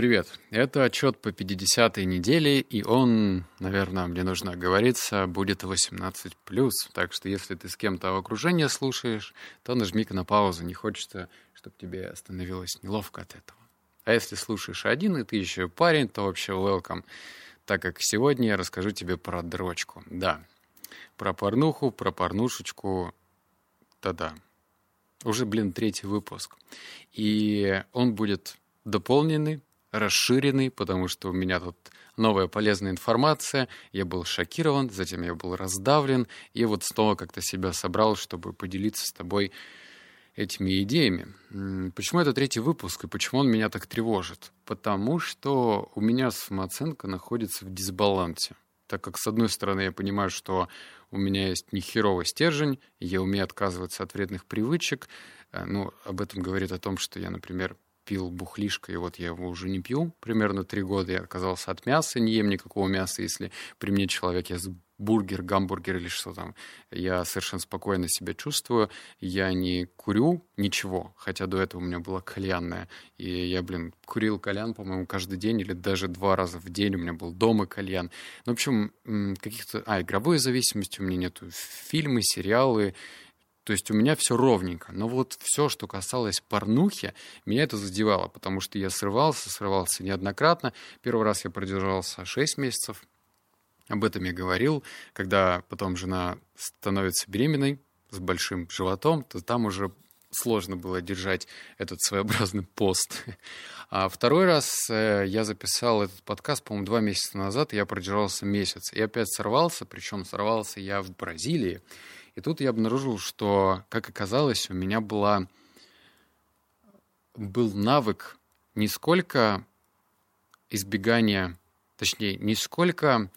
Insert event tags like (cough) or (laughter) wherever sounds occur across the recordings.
Привет. Это отчет по 50-й неделе, и он, наверное, мне нужно оговориться, будет 18+. Так что если ты с кем-то в окружении слушаешь, то нажми-ка на паузу. Не хочется, чтобы тебе становилось неловко от этого. А если слушаешь один, и ты еще парень, то вообще welcome. Так как сегодня я расскажу тебе про дрочку. Да, про порнуху, про порнушечку. Да-да. Уже, блин, третий выпуск. И он будет дополненный, расширенный, потому что у меня тут новая полезная информация. Я был шокирован, затем я был раздавлен, и вот снова как-то себя собрал, чтобы поделиться с тобой этими идеями. Почему это третий выпуск и почему он меня так тревожит? Потому что у меня самооценка находится в дисбалансе. Так как, с одной стороны, я понимаю, что у меня есть нехеровый стержень, я умею отказываться от вредных привычек. Э, ну, об этом говорит о том, что я, например, пил бухлишко, и вот я его уже не пью. Примерно три года я отказался от мяса, не ем никакого мяса. Если при мне человек ест бургер, гамбургер или что там, я совершенно спокойно себя чувствую. Я не курю ничего, хотя до этого у меня была кальянная. И я, блин, курил кальян, по-моему, каждый день или даже два раза в день. У меня был дома кальян. Ну, в общем, каких-то... А, игровой зависимости у меня нету. Фильмы, сериалы, то есть у меня все ровненько. Но вот все, что касалось порнухи, меня это задевало, потому что я срывался, срывался неоднократно. Первый раз я продержался 6 месяцев. Об этом я говорил. Когда потом жена становится беременной с большим животом, то там уже сложно было держать этот своеобразный пост. А второй раз э, я записал этот подкаст, по-моему, два месяца назад, и я продержался месяц. И опять сорвался, причем сорвался я в Бразилии. И тут я обнаружил, что, как оказалось, у меня была, был навык не сколько избегания, точнее, не сколько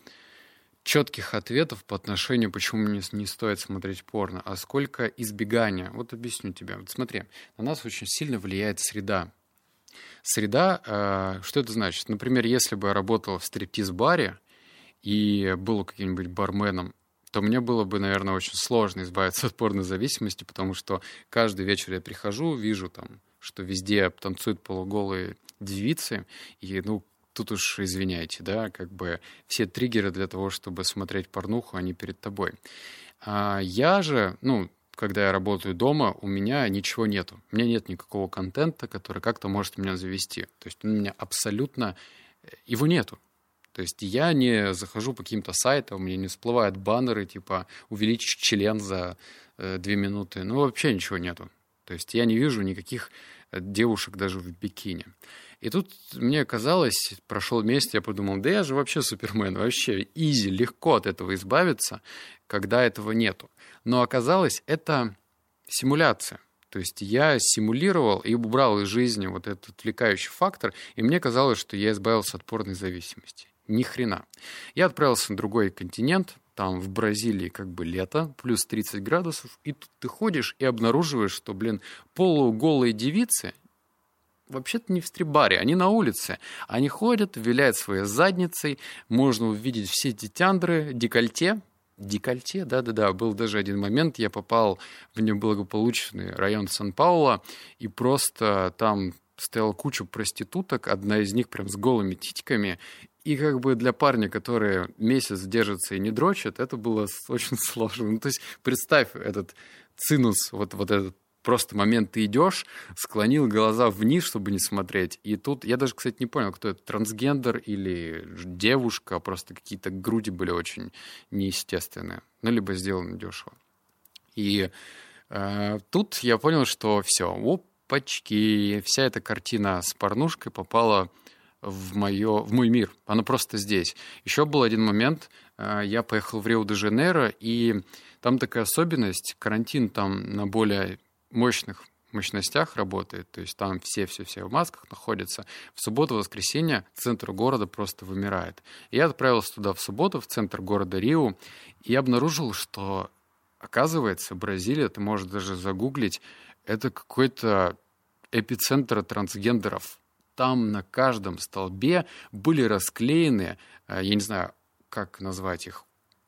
четких ответов по отношению, почему мне не стоит смотреть порно, а сколько избегания. Вот объясню тебе. Вот смотри, на нас очень сильно влияет среда. Среда, э, что это значит? Например, если бы я работал в стриптиз-баре и был каким-нибудь барменом, то мне было бы, наверное, очень сложно избавиться от порнозависимости, потому что каждый вечер я прихожу, вижу там, что везде танцуют полуголые девицы, и, ну, тут уж извиняйте, да, как бы все триггеры для того, чтобы смотреть порнуху, они перед тобой. А я же, ну, когда я работаю дома, у меня ничего нету. У меня нет никакого контента, который как-то может меня завести. То есть у меня абсолютно э, его нету. То есть я не захожу по каким-то сайтам, меня не всплывают баннеры, типа увеличить член за э, две минуты. Ну, вообще ничего нету. То есть я не вижу никаких э, девушек даже в бикини. И тут мне казалось, прошел месяц, я подумал, да я же вообще супермен, вообще изи, легко от этого избавиться, когда этого нету. Но оказалось, это симуляция. То есть я симулировал и убрал из жизни вот этот отвлекающий фактор, и мне казалось, что я избавился от порной зависимости. Ни хрена. Я отправился на другой континент, там в Бразилии как бы лето, плюс 30 градусов, и тут ты ходишь и обнаруживаешь, что, блин, полуголые девицы вообще-то не в стрибаре, они на улице. Они ходят, виляют своей задницей, можно увидеть все эти тяндры, декольте, декольте, да-да-да, был даже один момент, я попал в неблагополучный район Сан-Пауло, и просто там стояла куча проституток, одна из них прям с голыми титьками, и как бы для парня, который месяц держится и не дрочит, это было очень (laughs) сложно. Ну, то есть представь этот цинус, вот, вот этот просто момент ты идешь, склонил глаза вниз, чтобы не смотреть. И тут, я даже, кстати, не понял, кто это, трансгендер или девушка, просто какие-то груди были очень неестественные. Ну, либо сделаны дешево. И э, тут я понял, что все, опачки, вся эта картина с порнушкой попала в, моё, в мой мир. Она просто здесь. Еще был один момент, э, я поехал в Рио-де-Жанейро, и там такая особенность, карантин там на более мощных мощностях работает, то есть там все-все-все в масках находятся. В субботу-воскресенье центр города просто вымирает. Я отправился туда в субботу, в центр города Рио, и обнаружил, что, оказывается, Бразилия, ты можешь даже загуглить, это какой-то эпицентр трансгендеров там на каждом столбе были расклеены, э, я не знаю, как назвать их,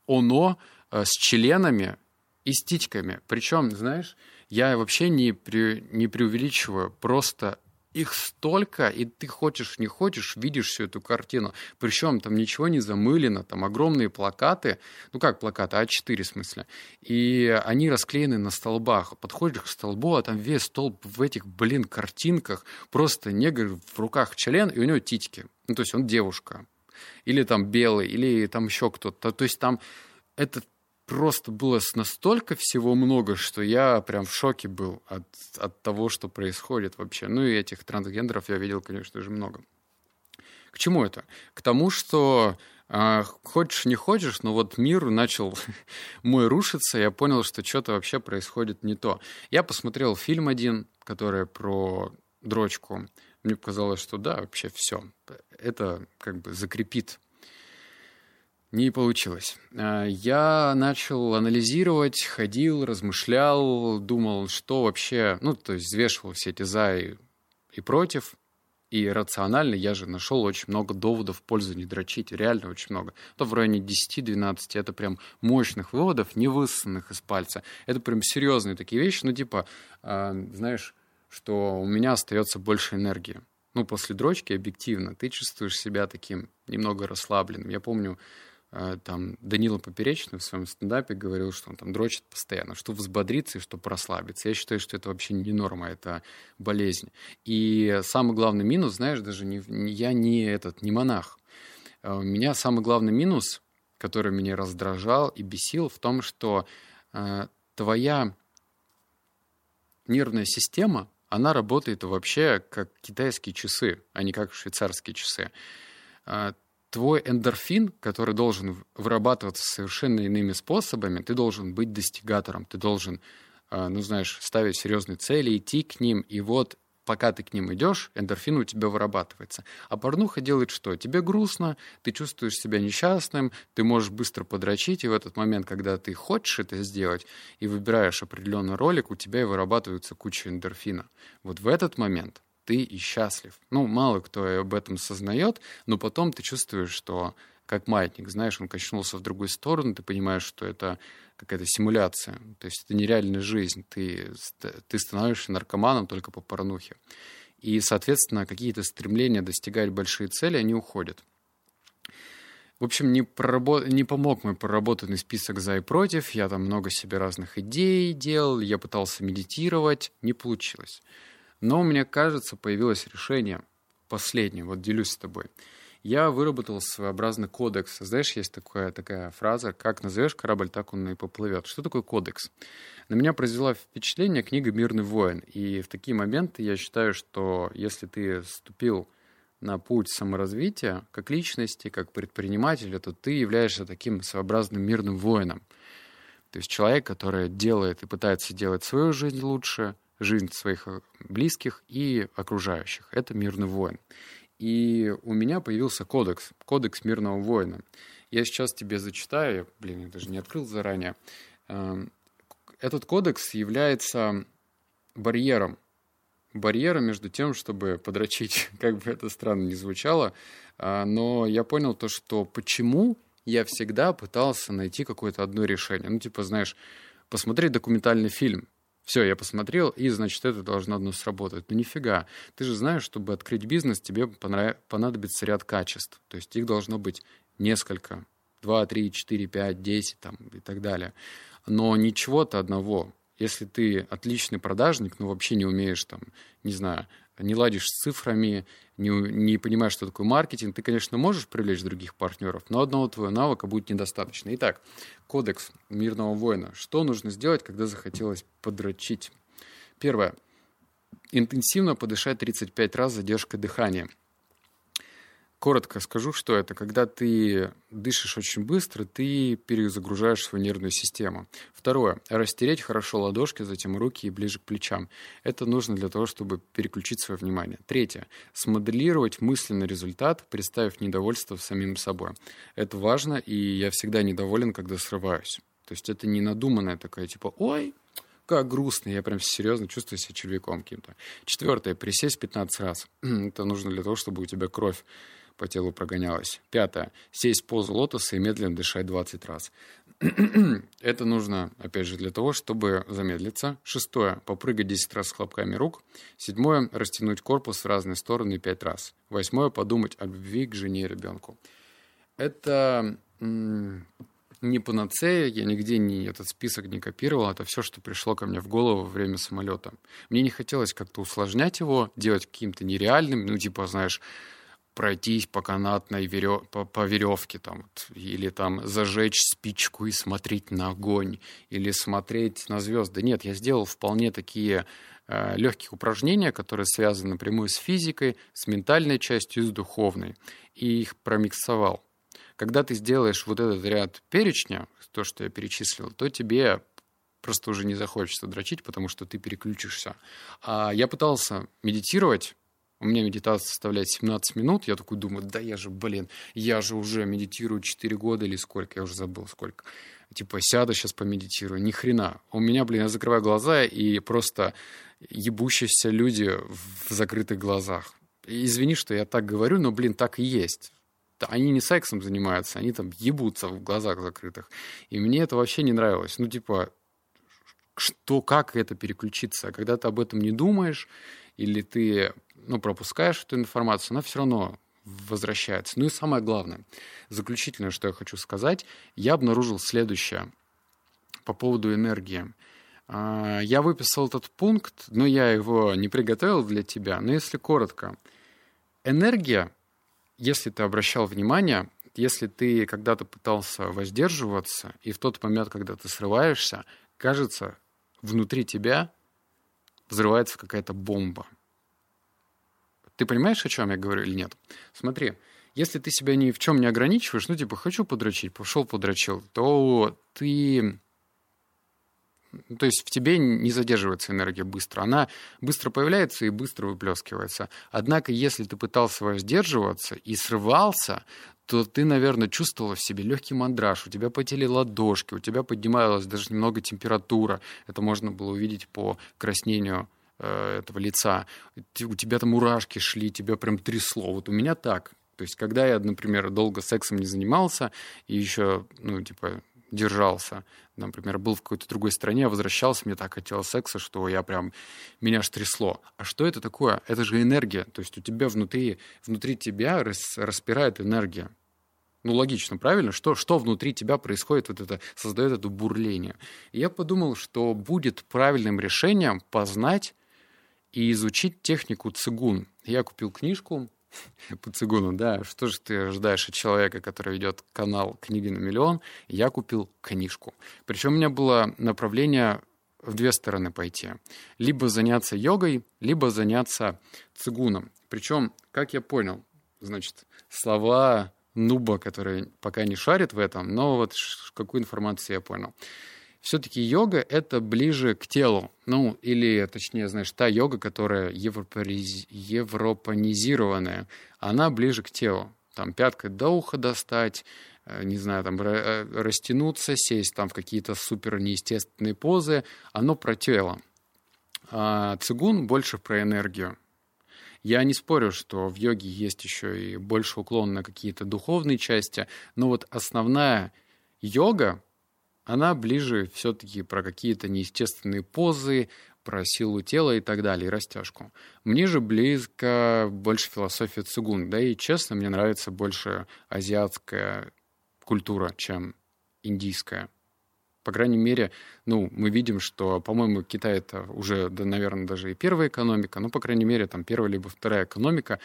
ОНО э, с членами и стичками. Причем, знаешь, я вообще не, при, не преувеличиваю, просто их столько, и ты хочешь, не хочешь, видишь всю эту картину. Причем там ничего не замылено, там огромные плакаты, ну как плакаты, А4 в смысле, и они расклеены на столбах. Подходишь к столбу, а там весь столб в этих, блин, картинках, просто негр в руках член, и у него титьки. Ну, то есть он девушка. Или там белый, или там еще кто-то. То есть там это просто было настолько всего много, что я прям в шоке был от, от того, что происходит вообще. Ну и этих трансгендеров я видел, конечно же, много. К чему это? К тому, что э, хочешь не хочешь, но вот мир начал (laughs) мой рушиться, я понял, что что-то вообще происходит не то. Я посмотрел фильм один, который про дрочку. Мне показалось, что да, вообще все. Это как бы закрепит не получилось. А, я начал анализировать, ходил, размышлял, думал, что вообще, ну, то есть взвешивал все эти за и, и против, и рационально я же нашел очень много доводов в пользу не дрочить, реально очень много. Это в районе 10-12, это прям мощных выводов, не высосанных из пальца. Это прям серьезные такие вещи, ну, типа, э, знаешь, что у меня остается больше энергии. Ну, после дрочки, объективно, ты чувствуешь себя таким немного расслабленным. Я помню, там Данила Поперечный в своем стендапе говорил, что он там дрочит постоянно, что взбодриться и что расслабиться. Я считаю, что это вообще не норма, это болезнь. И самый главный минус, знаешь, даже не, я не этот, не монах. А у меня самый главный минус, который меня раздражал и бесил, в том, что э, твоя нервная система, она работает вообще как китайские часы, а не как швейцарские часы твой эндорфин, который должен вырабатываться совершенно иными способами, ты должен быть достигатором, ты должен, а, ну, знаешь, ставить серьезные цели, идти к ним, и вот пока ты к ним идешь, эндорфин у тебя вырабатывается. А порнуха делает что? Тебе грустно, ты чувствуешь себя несчастным, ты можешь быстро подрочить, и в этот момент, когда ты хочешь это сделать и выбираешь определенный ролик, у тебя и вырабатывается куча эндорфина. Вот в этот момент ты и счастлив. Ну, мало кто об этом сознает, но потом ты чувствуешь, что как маятник, знаешь, он качнулся в другую сторону, ты понимаешь, что это какая-то симуляция, то есть это нереальная жизнь, ты, ты становишься наркоманом только по порнухе. И, соответственно, какие-то стремления достигать большие цели, они уходят. В общем, не, проработ... не помог мой проработанный список за и против. Я там много себе разных идей делал, я пытался медитировать, не получилось. Но, мне кажется, появилось решение последнее, вот делюсь с тобой. Я выработал своеобразный кодекс. Знаешь, есть такая, такая фраза, как назовешь корабль, так он и поплывет. Что такое кодекс? На меня произвела впечатление книга «Мирный воин». И в такие моменты я считаю, что если ты вступил на путь саморазвития как личности, как предпринимателя, то ты являешься таким своеобразным мирным воином. То есть человек, который делает и пытается делать свою жизнь лучше, жизнь своих э, близких и окружающих. Это мирный воин. И у меня появился кодекс, кодекс мирного воина. Я сейчас тебе зачитаю, блин, я даже не открыл заранее. Эм, этот кодекс является барьером, барьером между тем, чтобы подрочить, (laughs) как бы это странно ни звучало, а, но я понял то, что почему я всегда пытался найти какое-то одно решение. Ну, типа, знаешь, посмотреть документальный фильм, все, я посмотрел, и, значит, это должно одно сработать. Ну, нифига. Ты же знаешь, чтобы открыть бизнес, тебе понадобится ряд качеств. То есть их должно быть несколько. Два, три, четыре, пять, десять там, и так далее. Но ничего-то одного. Если ты отличный продажник, но вообще не умеешь там, не знаю, не ладишь с цифрами, не, не понимаешь, что такое маркетинг, ты, конечно, можешь привлечь других партнеров, но одного твоего навыка будет недостаточно. Итак, кодекс мирного воина. Что нужно сделать, когда захотелось подрочить? Первое. Интенсивно подышать 35 раз задержкой дыхания – Коротко скажу, что это. Когда ты дышишь очень быстро, ты перезагружаешь свою нервную систему. Второе. Растереть хорошо ладошки, затем руки и ближе к плечам. Это нужно для того, чтобы переключить свое внимание. Третье. Смоделировать мысленный результат, представив недовольство самим собой. Это важно, и я всегда недоволен, когда срываюсь. То есть это не надуманная такая, типа, ой, как грустно, я прям серьезно чувствую себя червяком каким-то. Четвертое, присесть 15 раз. (clears throat) Это нужно для того, чтобы у тебя кровь по телу прогонялась. Пятое. Сесть в позу лотоса и медленно дышать 20 раз. (clears throat) Это нужно, опять же, для того, чтобы замедлиться. Шестое. Попрыгать 10 раз с хлопками рук. Седьмое. Растянуть корпус в разные стороны 5 раз. Восьмое. Подумать о любви к жене и ребенку. Это не панацея, я нигде не этот список не копировал, это все, что пришло ко мне в голову во время самолета. Мне не хотелось как-то усложнять его, делать каким-то нереальным, ну, типа, знаешь, пройтись по канатной верё... по, по веревке там, вот, или там зажечь спичку и смотреть на огонь, или смотреть на звезды. Нет, я сделал вполне такие э, легкие упражнения, которые связаны напрямую с физикой, с ментальной частью и с духовной, и их промиксовал. Когда ты сделаешь вот этот ряд перечня, то, что я перечислил, то тебе просто уже не захочется дрочить, потому что ты переключишься. А я пытался медитировать, у меня медитация составляет 17 минут, я такой думаю, да я же, блин, я же уже медитирую 4 года или сколько, я уже забыл сколько. Типа, сяду сейчас помедитирую, ни хрена. У меня, блин, я закрываю глаза и просто ебущиеся люди в закрытых глазах. Извини, что я так говорю, но, блин, так и есть они не сексом занимаются, они там ебутся в глазах закрытых. И мне это вообще не нравилось. Ну, типа, что, как это переключиться? Когда ты об этом не думаешь, или ты, ну, пропускаешь эту информацию, она все равно возвращается. Ну и самое главное, заключительное, что я хочу сказать, я обнаружил следующее по поводу энергии. А, я выписал этот пункт, но я его не приготовил для тебя. Но если коротко, энергия если ты обращал внимание, если ты когда-то пытался воздерживаться, и в тот момент, когда ты срываешься, кажется, внутри тебя взрывается какая-то бомба. Ты понимаешь, о чем я говорю или нет? Смотри, если ты себя ни в чем не ограничиваешь, ну, типа, хочу подрочить, пошел подрочил, то ты то есть в тебе не задерживается энергия быстро. Она быстро появляется и быстро выплескивается. Однако, если ты пытался воздерживаться и срывался, то ты, наверное, чувствовала в себе легкий мандраж, у тебя потели ладошки, у тебя поднималась даже немного температура. Это можно было увидеть по краснению этого лица. У тебя там мурашки шли, тебя прям трясло. Вот у меня так. То есть, когда я, например, долго сексом не занимался, и еще, ну, типа, держался. Например, был в какой-то другой стране, возвращался, мне так хотелось секса, что я прям, меня аж трясло. А что это такое? Это же энергия. То есть у тебя внутри, внутри тебя рас, распирает энергия. Ну, логично, правильно? Что, что внутри тебя происходит, вот это, создает это бурление. И я подумал, что будет правильным решением познать и изучить технику цигун. Я купил книжку (laughs) по цигуну, да, что же ты ожидаешь от человека, который ведет канал «Книги на миллион»? Я купил книжку. Причем у меня было направление в две стороны пойти. Либо заняться йогой, либо заняться цигуном. Причем, как я понял, значит, слова нуба, который пока не шарит в этом, но вот какую информацию я понял все-таки йога — это ближе к телу. Ну, или, точнее, знаешь, та йога, которая европаниз... европанизированная, она ближе к телу. Там пяткой до уха достать, э, не знаю, там э, растянуться, сесть там в какие-то супер неестественные позы. Оно про тело. А цигун больше про энергию. Я не спорю, что в йоге есть еще и больше уклон на какие-то духовные части, но вот основная йога она ближе все-таки про какие-то неестественные позы, про силу тела и так далее, и растяжку. Мне же близко больше философия цигун, да и, честно, мне нравится больше азиатская культура, чем индийская. По крайней мере, ну, мы видим, что, по-моему, Китай это уже, да, наверное, даже и первая экономика, ну, по крайней мере, там первая либо вторая экономика,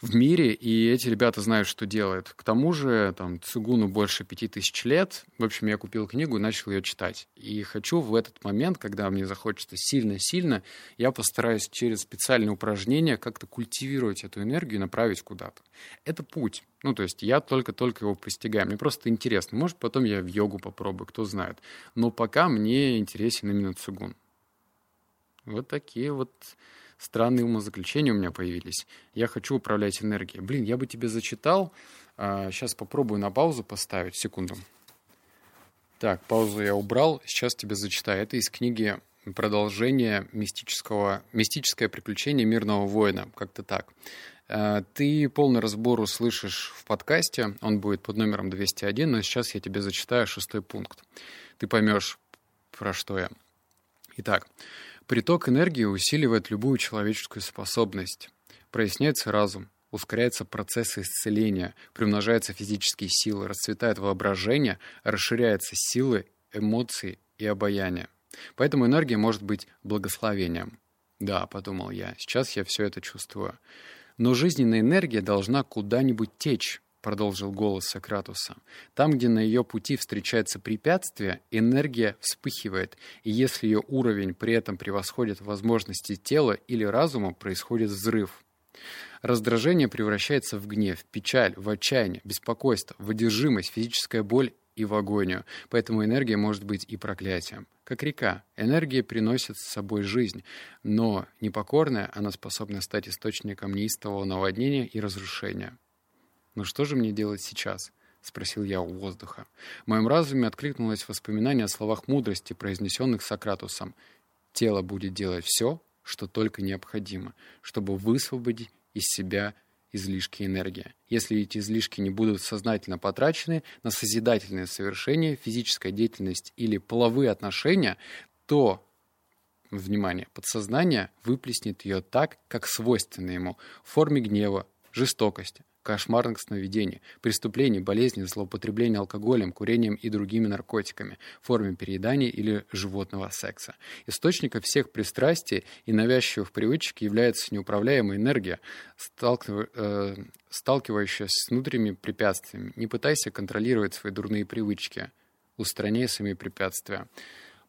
в мире, и эти ребята знают, что делают. К тому же, там, Цугуну больше пяти тысяч лет. В общем, я купил книгу и начал ее читать. И хочу в этот момент, когда мне захочется сильно-сильно, я постараюсь через специальные упражнения как-то культивировать эту энергию и направить куда-то. Это путь. Ну, то есть я только-только его постигаю. Мне просто интересно. Может, потом я в йогу попробую, кто знает. Но пока мне интересен именно цигун. Вот такие вот странные умозаключения у меня появились. Я хочу управлять энергией. Блин, я бы тебе зачитал. Сейчас а, попробую на паузу поставить. Секунду. Так, паузу я убрал. Сейчас тебе зачитаю. Это из книги продолжение мистического, мистическое приключение мирного воина. Как-то так. Э, ты полный разбор услышишь в подкасте, он будет под номером 201, но сейчас я тебе зачитаю шестой пункт. Ты поймешь, про что я. Итак, приток энергии усиливает любую человеческую способность. Проясняется разум, ускоряются процессы исцеления, примножаются физические силы, расцветает воображение, расширяются силы, эмоции и обаяние. Поэтому энергия может быть благословением. Да, подумал я, сейчас я все это чувствую. Но жизненная энергия должна куда-нибудь течь, продолжил голос Сократуса. Там, где на ее пути встречается препятствие, энергия вспыхивает, и если ее уровень при этом превосходит возможности тела или разума, происходит взрыв. Раздражение превращается в гнев, печаль, в отчаяние, беспокойство, в одержимость, физическая боль и в агонию. Поэтому энергия может быть и проклятием. Как река, энергия приносит с собой жизнь, но непокорная она способна стать источником неистового наводнения и разрушения. «Ну что же мне делать сейчас?» — спросил я у воздуха. В моем разуме откликнулось воспоминание о словах мудрости, произнесенных Сократусом. «Тело будет делать все, что только необходимо, чтобы высвободить из себя излишки энергии. Если эти излишки не будут сознательно потрачены на созидательное совершение, физическая деятельность или половые отношения, то внимание, подсознание выплеснет ее так, как свойственно ему, в форме гнева, жестокости, кошмарных сновидений, преступлений, болезней, злоупотребления алкоголем, курением и другими наркотиками, форме переедания или животного секса. Источником всех пристрастий и навязчивых привычек является неуправляемая энергия, сталкив... э, сталкивающаяся с внутренними препятствиями. Не пытайся контролировать свои дурные привычки, устраняй сами препятствия.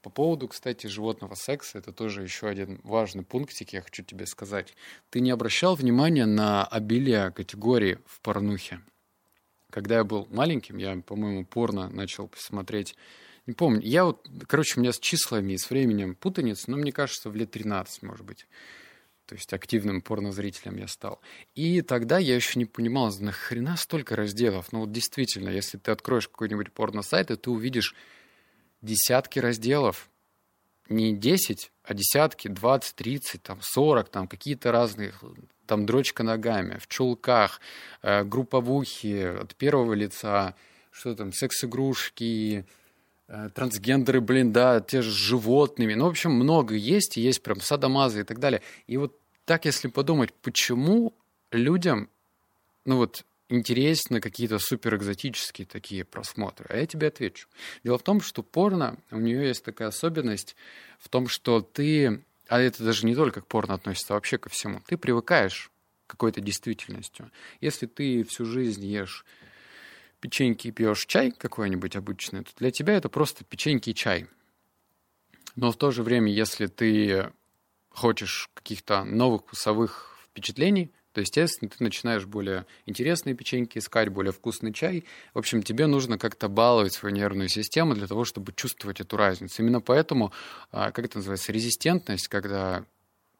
По поводу, кстати, животного секса, это тоже еще один важный пунктик, я хочу тебе сказать. Ты не обращал внимания на обилие категорий в порнухе? Когда я был маленьким, я, по-моему, порно начал смотреть не помню. Я вот, короче, у меня с числами и с временем путаница, но мне кажется, в лет 13, может быть. То есть активным порнозрителем я стал. И тогда я еще не понимал, нахрена столько разделов. Ну вот действительно, если ты откроешь какой-нибудь порно-сайт, и ты увидишь десятки разделов. Не 10, а десятки, 20, 30, там, 40, там какие-то разные, там дрочка ногами, в чулках, э, групповухи от первого лица, что там, секс-игрушки, э, трансгендеры, блин, да, те же с животными. Ну, в общем, много есть, есть прям садомазы и так далее. И вот так, если подумать, почему людям, ну вот, интересны какие-то суперэкзотические такие просмотры? А я тебе отвечу. Дело в том, что порно, у нее есть такая особенность в том, что ты, а это даже не только к порно относится, а вообще ко всему, ты привыкаешь к какой-то действительностью. Если ты всю жизнь ешь печеньки и пьешь чай какой-нибудь обычный, то для тебя это просто печеньки и чай. Но в то же время, если ты хочешь каких-то новых вкусовых впечатлений, то, естественно, ты начинаешь более интересные печеньки искать, более вкусный чай. В общем, тебе нужно как-то баловать свою нервную систему для того, чтобы чувствовать эту разницу. Именно поэтому, а, как это называется, резистентность, когда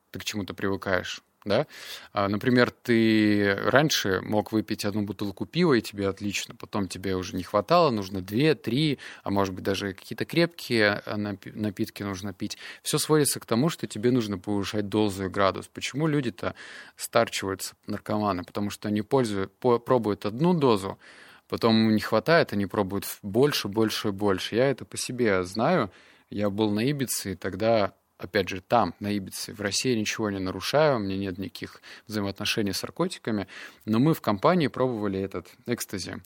ты к чему-то привыкаешь да. А, например, ты раньше мог выпить одну бутылку пива, и тебе отлично, потом тебе уже не хватало, нужно две, три, а может быть даже какие-то крепкие а, напитки нужно пить. Все сводится к тому, что тебе нужно повышать дозу и градус. Почему люди-то старчиваются, наркоманы? Потому что они пользуют, пробуют одну дозу, потом не хватает, они пробуют больше, больше больше. Я это по себе знаю. Я был на Ибице, и тогда опять же, там, на Ибице. В России ничего не нарушаю, у меня нет никаких взаимоотношений с наркотиками, но мы в компании пробовали этот экстази.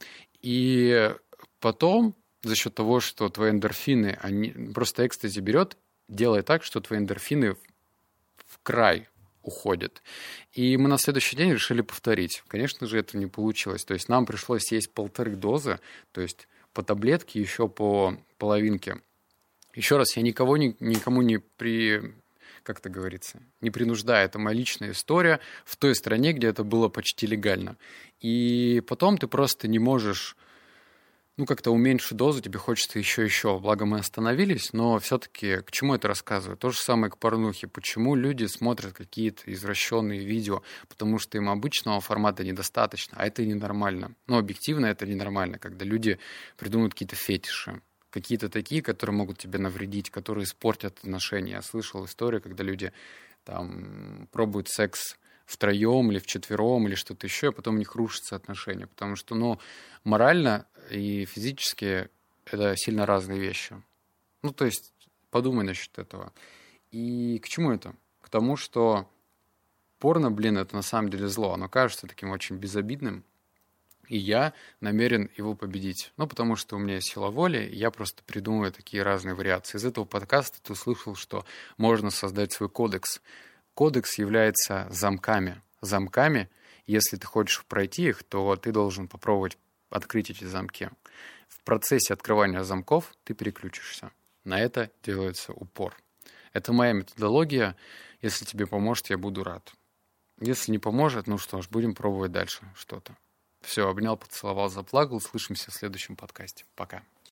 И потом, за счет того, что твои эндорфины, они, просто экстази берет, делает так, что твои эндорфины в край уходят. И мы на следующий день решили повторить. Конечно же, это не получилось. То есть нам пришлось есть полторы дозы, то есть по таблетке еще по половинке еще раз, я никого, ни, никому не при, как это говорится, не принуждаю. Это моя личная история в той стране, где это было почти легально. И потом ты просто не можешь, ну, как-то уменьшить дозу, тебе хочется еще еще. Благо мы остановились, но все-таки к чему это рассказываю? То же самое к порнухе. Почему люди смотрят какие-то извращенные видео? Потому что им обычного формата недостаточно, а это ненормально. Но объективно это ненормально, когда люди придумывают какие-то фетиши какие-то такие, которые могут тебе навредить, которые испортят отношения. Я слышал историю, когда люди там пробуют секс втроем или вчетвером или что-то еще, а потом у них рушатся отношения. Потому что, ну, морально и физически это сильно разные вещи. Ну, то есть подумай насчет этого. И к чему это? К тому, что порно, блин, это на самом деле зло. Оно кажется таким очень безобидным, и я намерен его победить. Ну, потому что у меня есть сила воли, и я просто придумываю такие разные вариации. Из этого подкаста ты услышал, что можно создать свой кодекс. Кодекс является замками. Замками, если ты хочешь пройти их, то ты должен попробовать открыть эти замки. В процессе открывания замков ты переключишься. На это делается упор. Это моя методология. Если тебе поможет, я буду рад. Если не поможет, ну что ж, будем пробовать дальше что-то. Все, обнял, поцеловал, заплакал. Слышимся в следующем подкасте. Пока.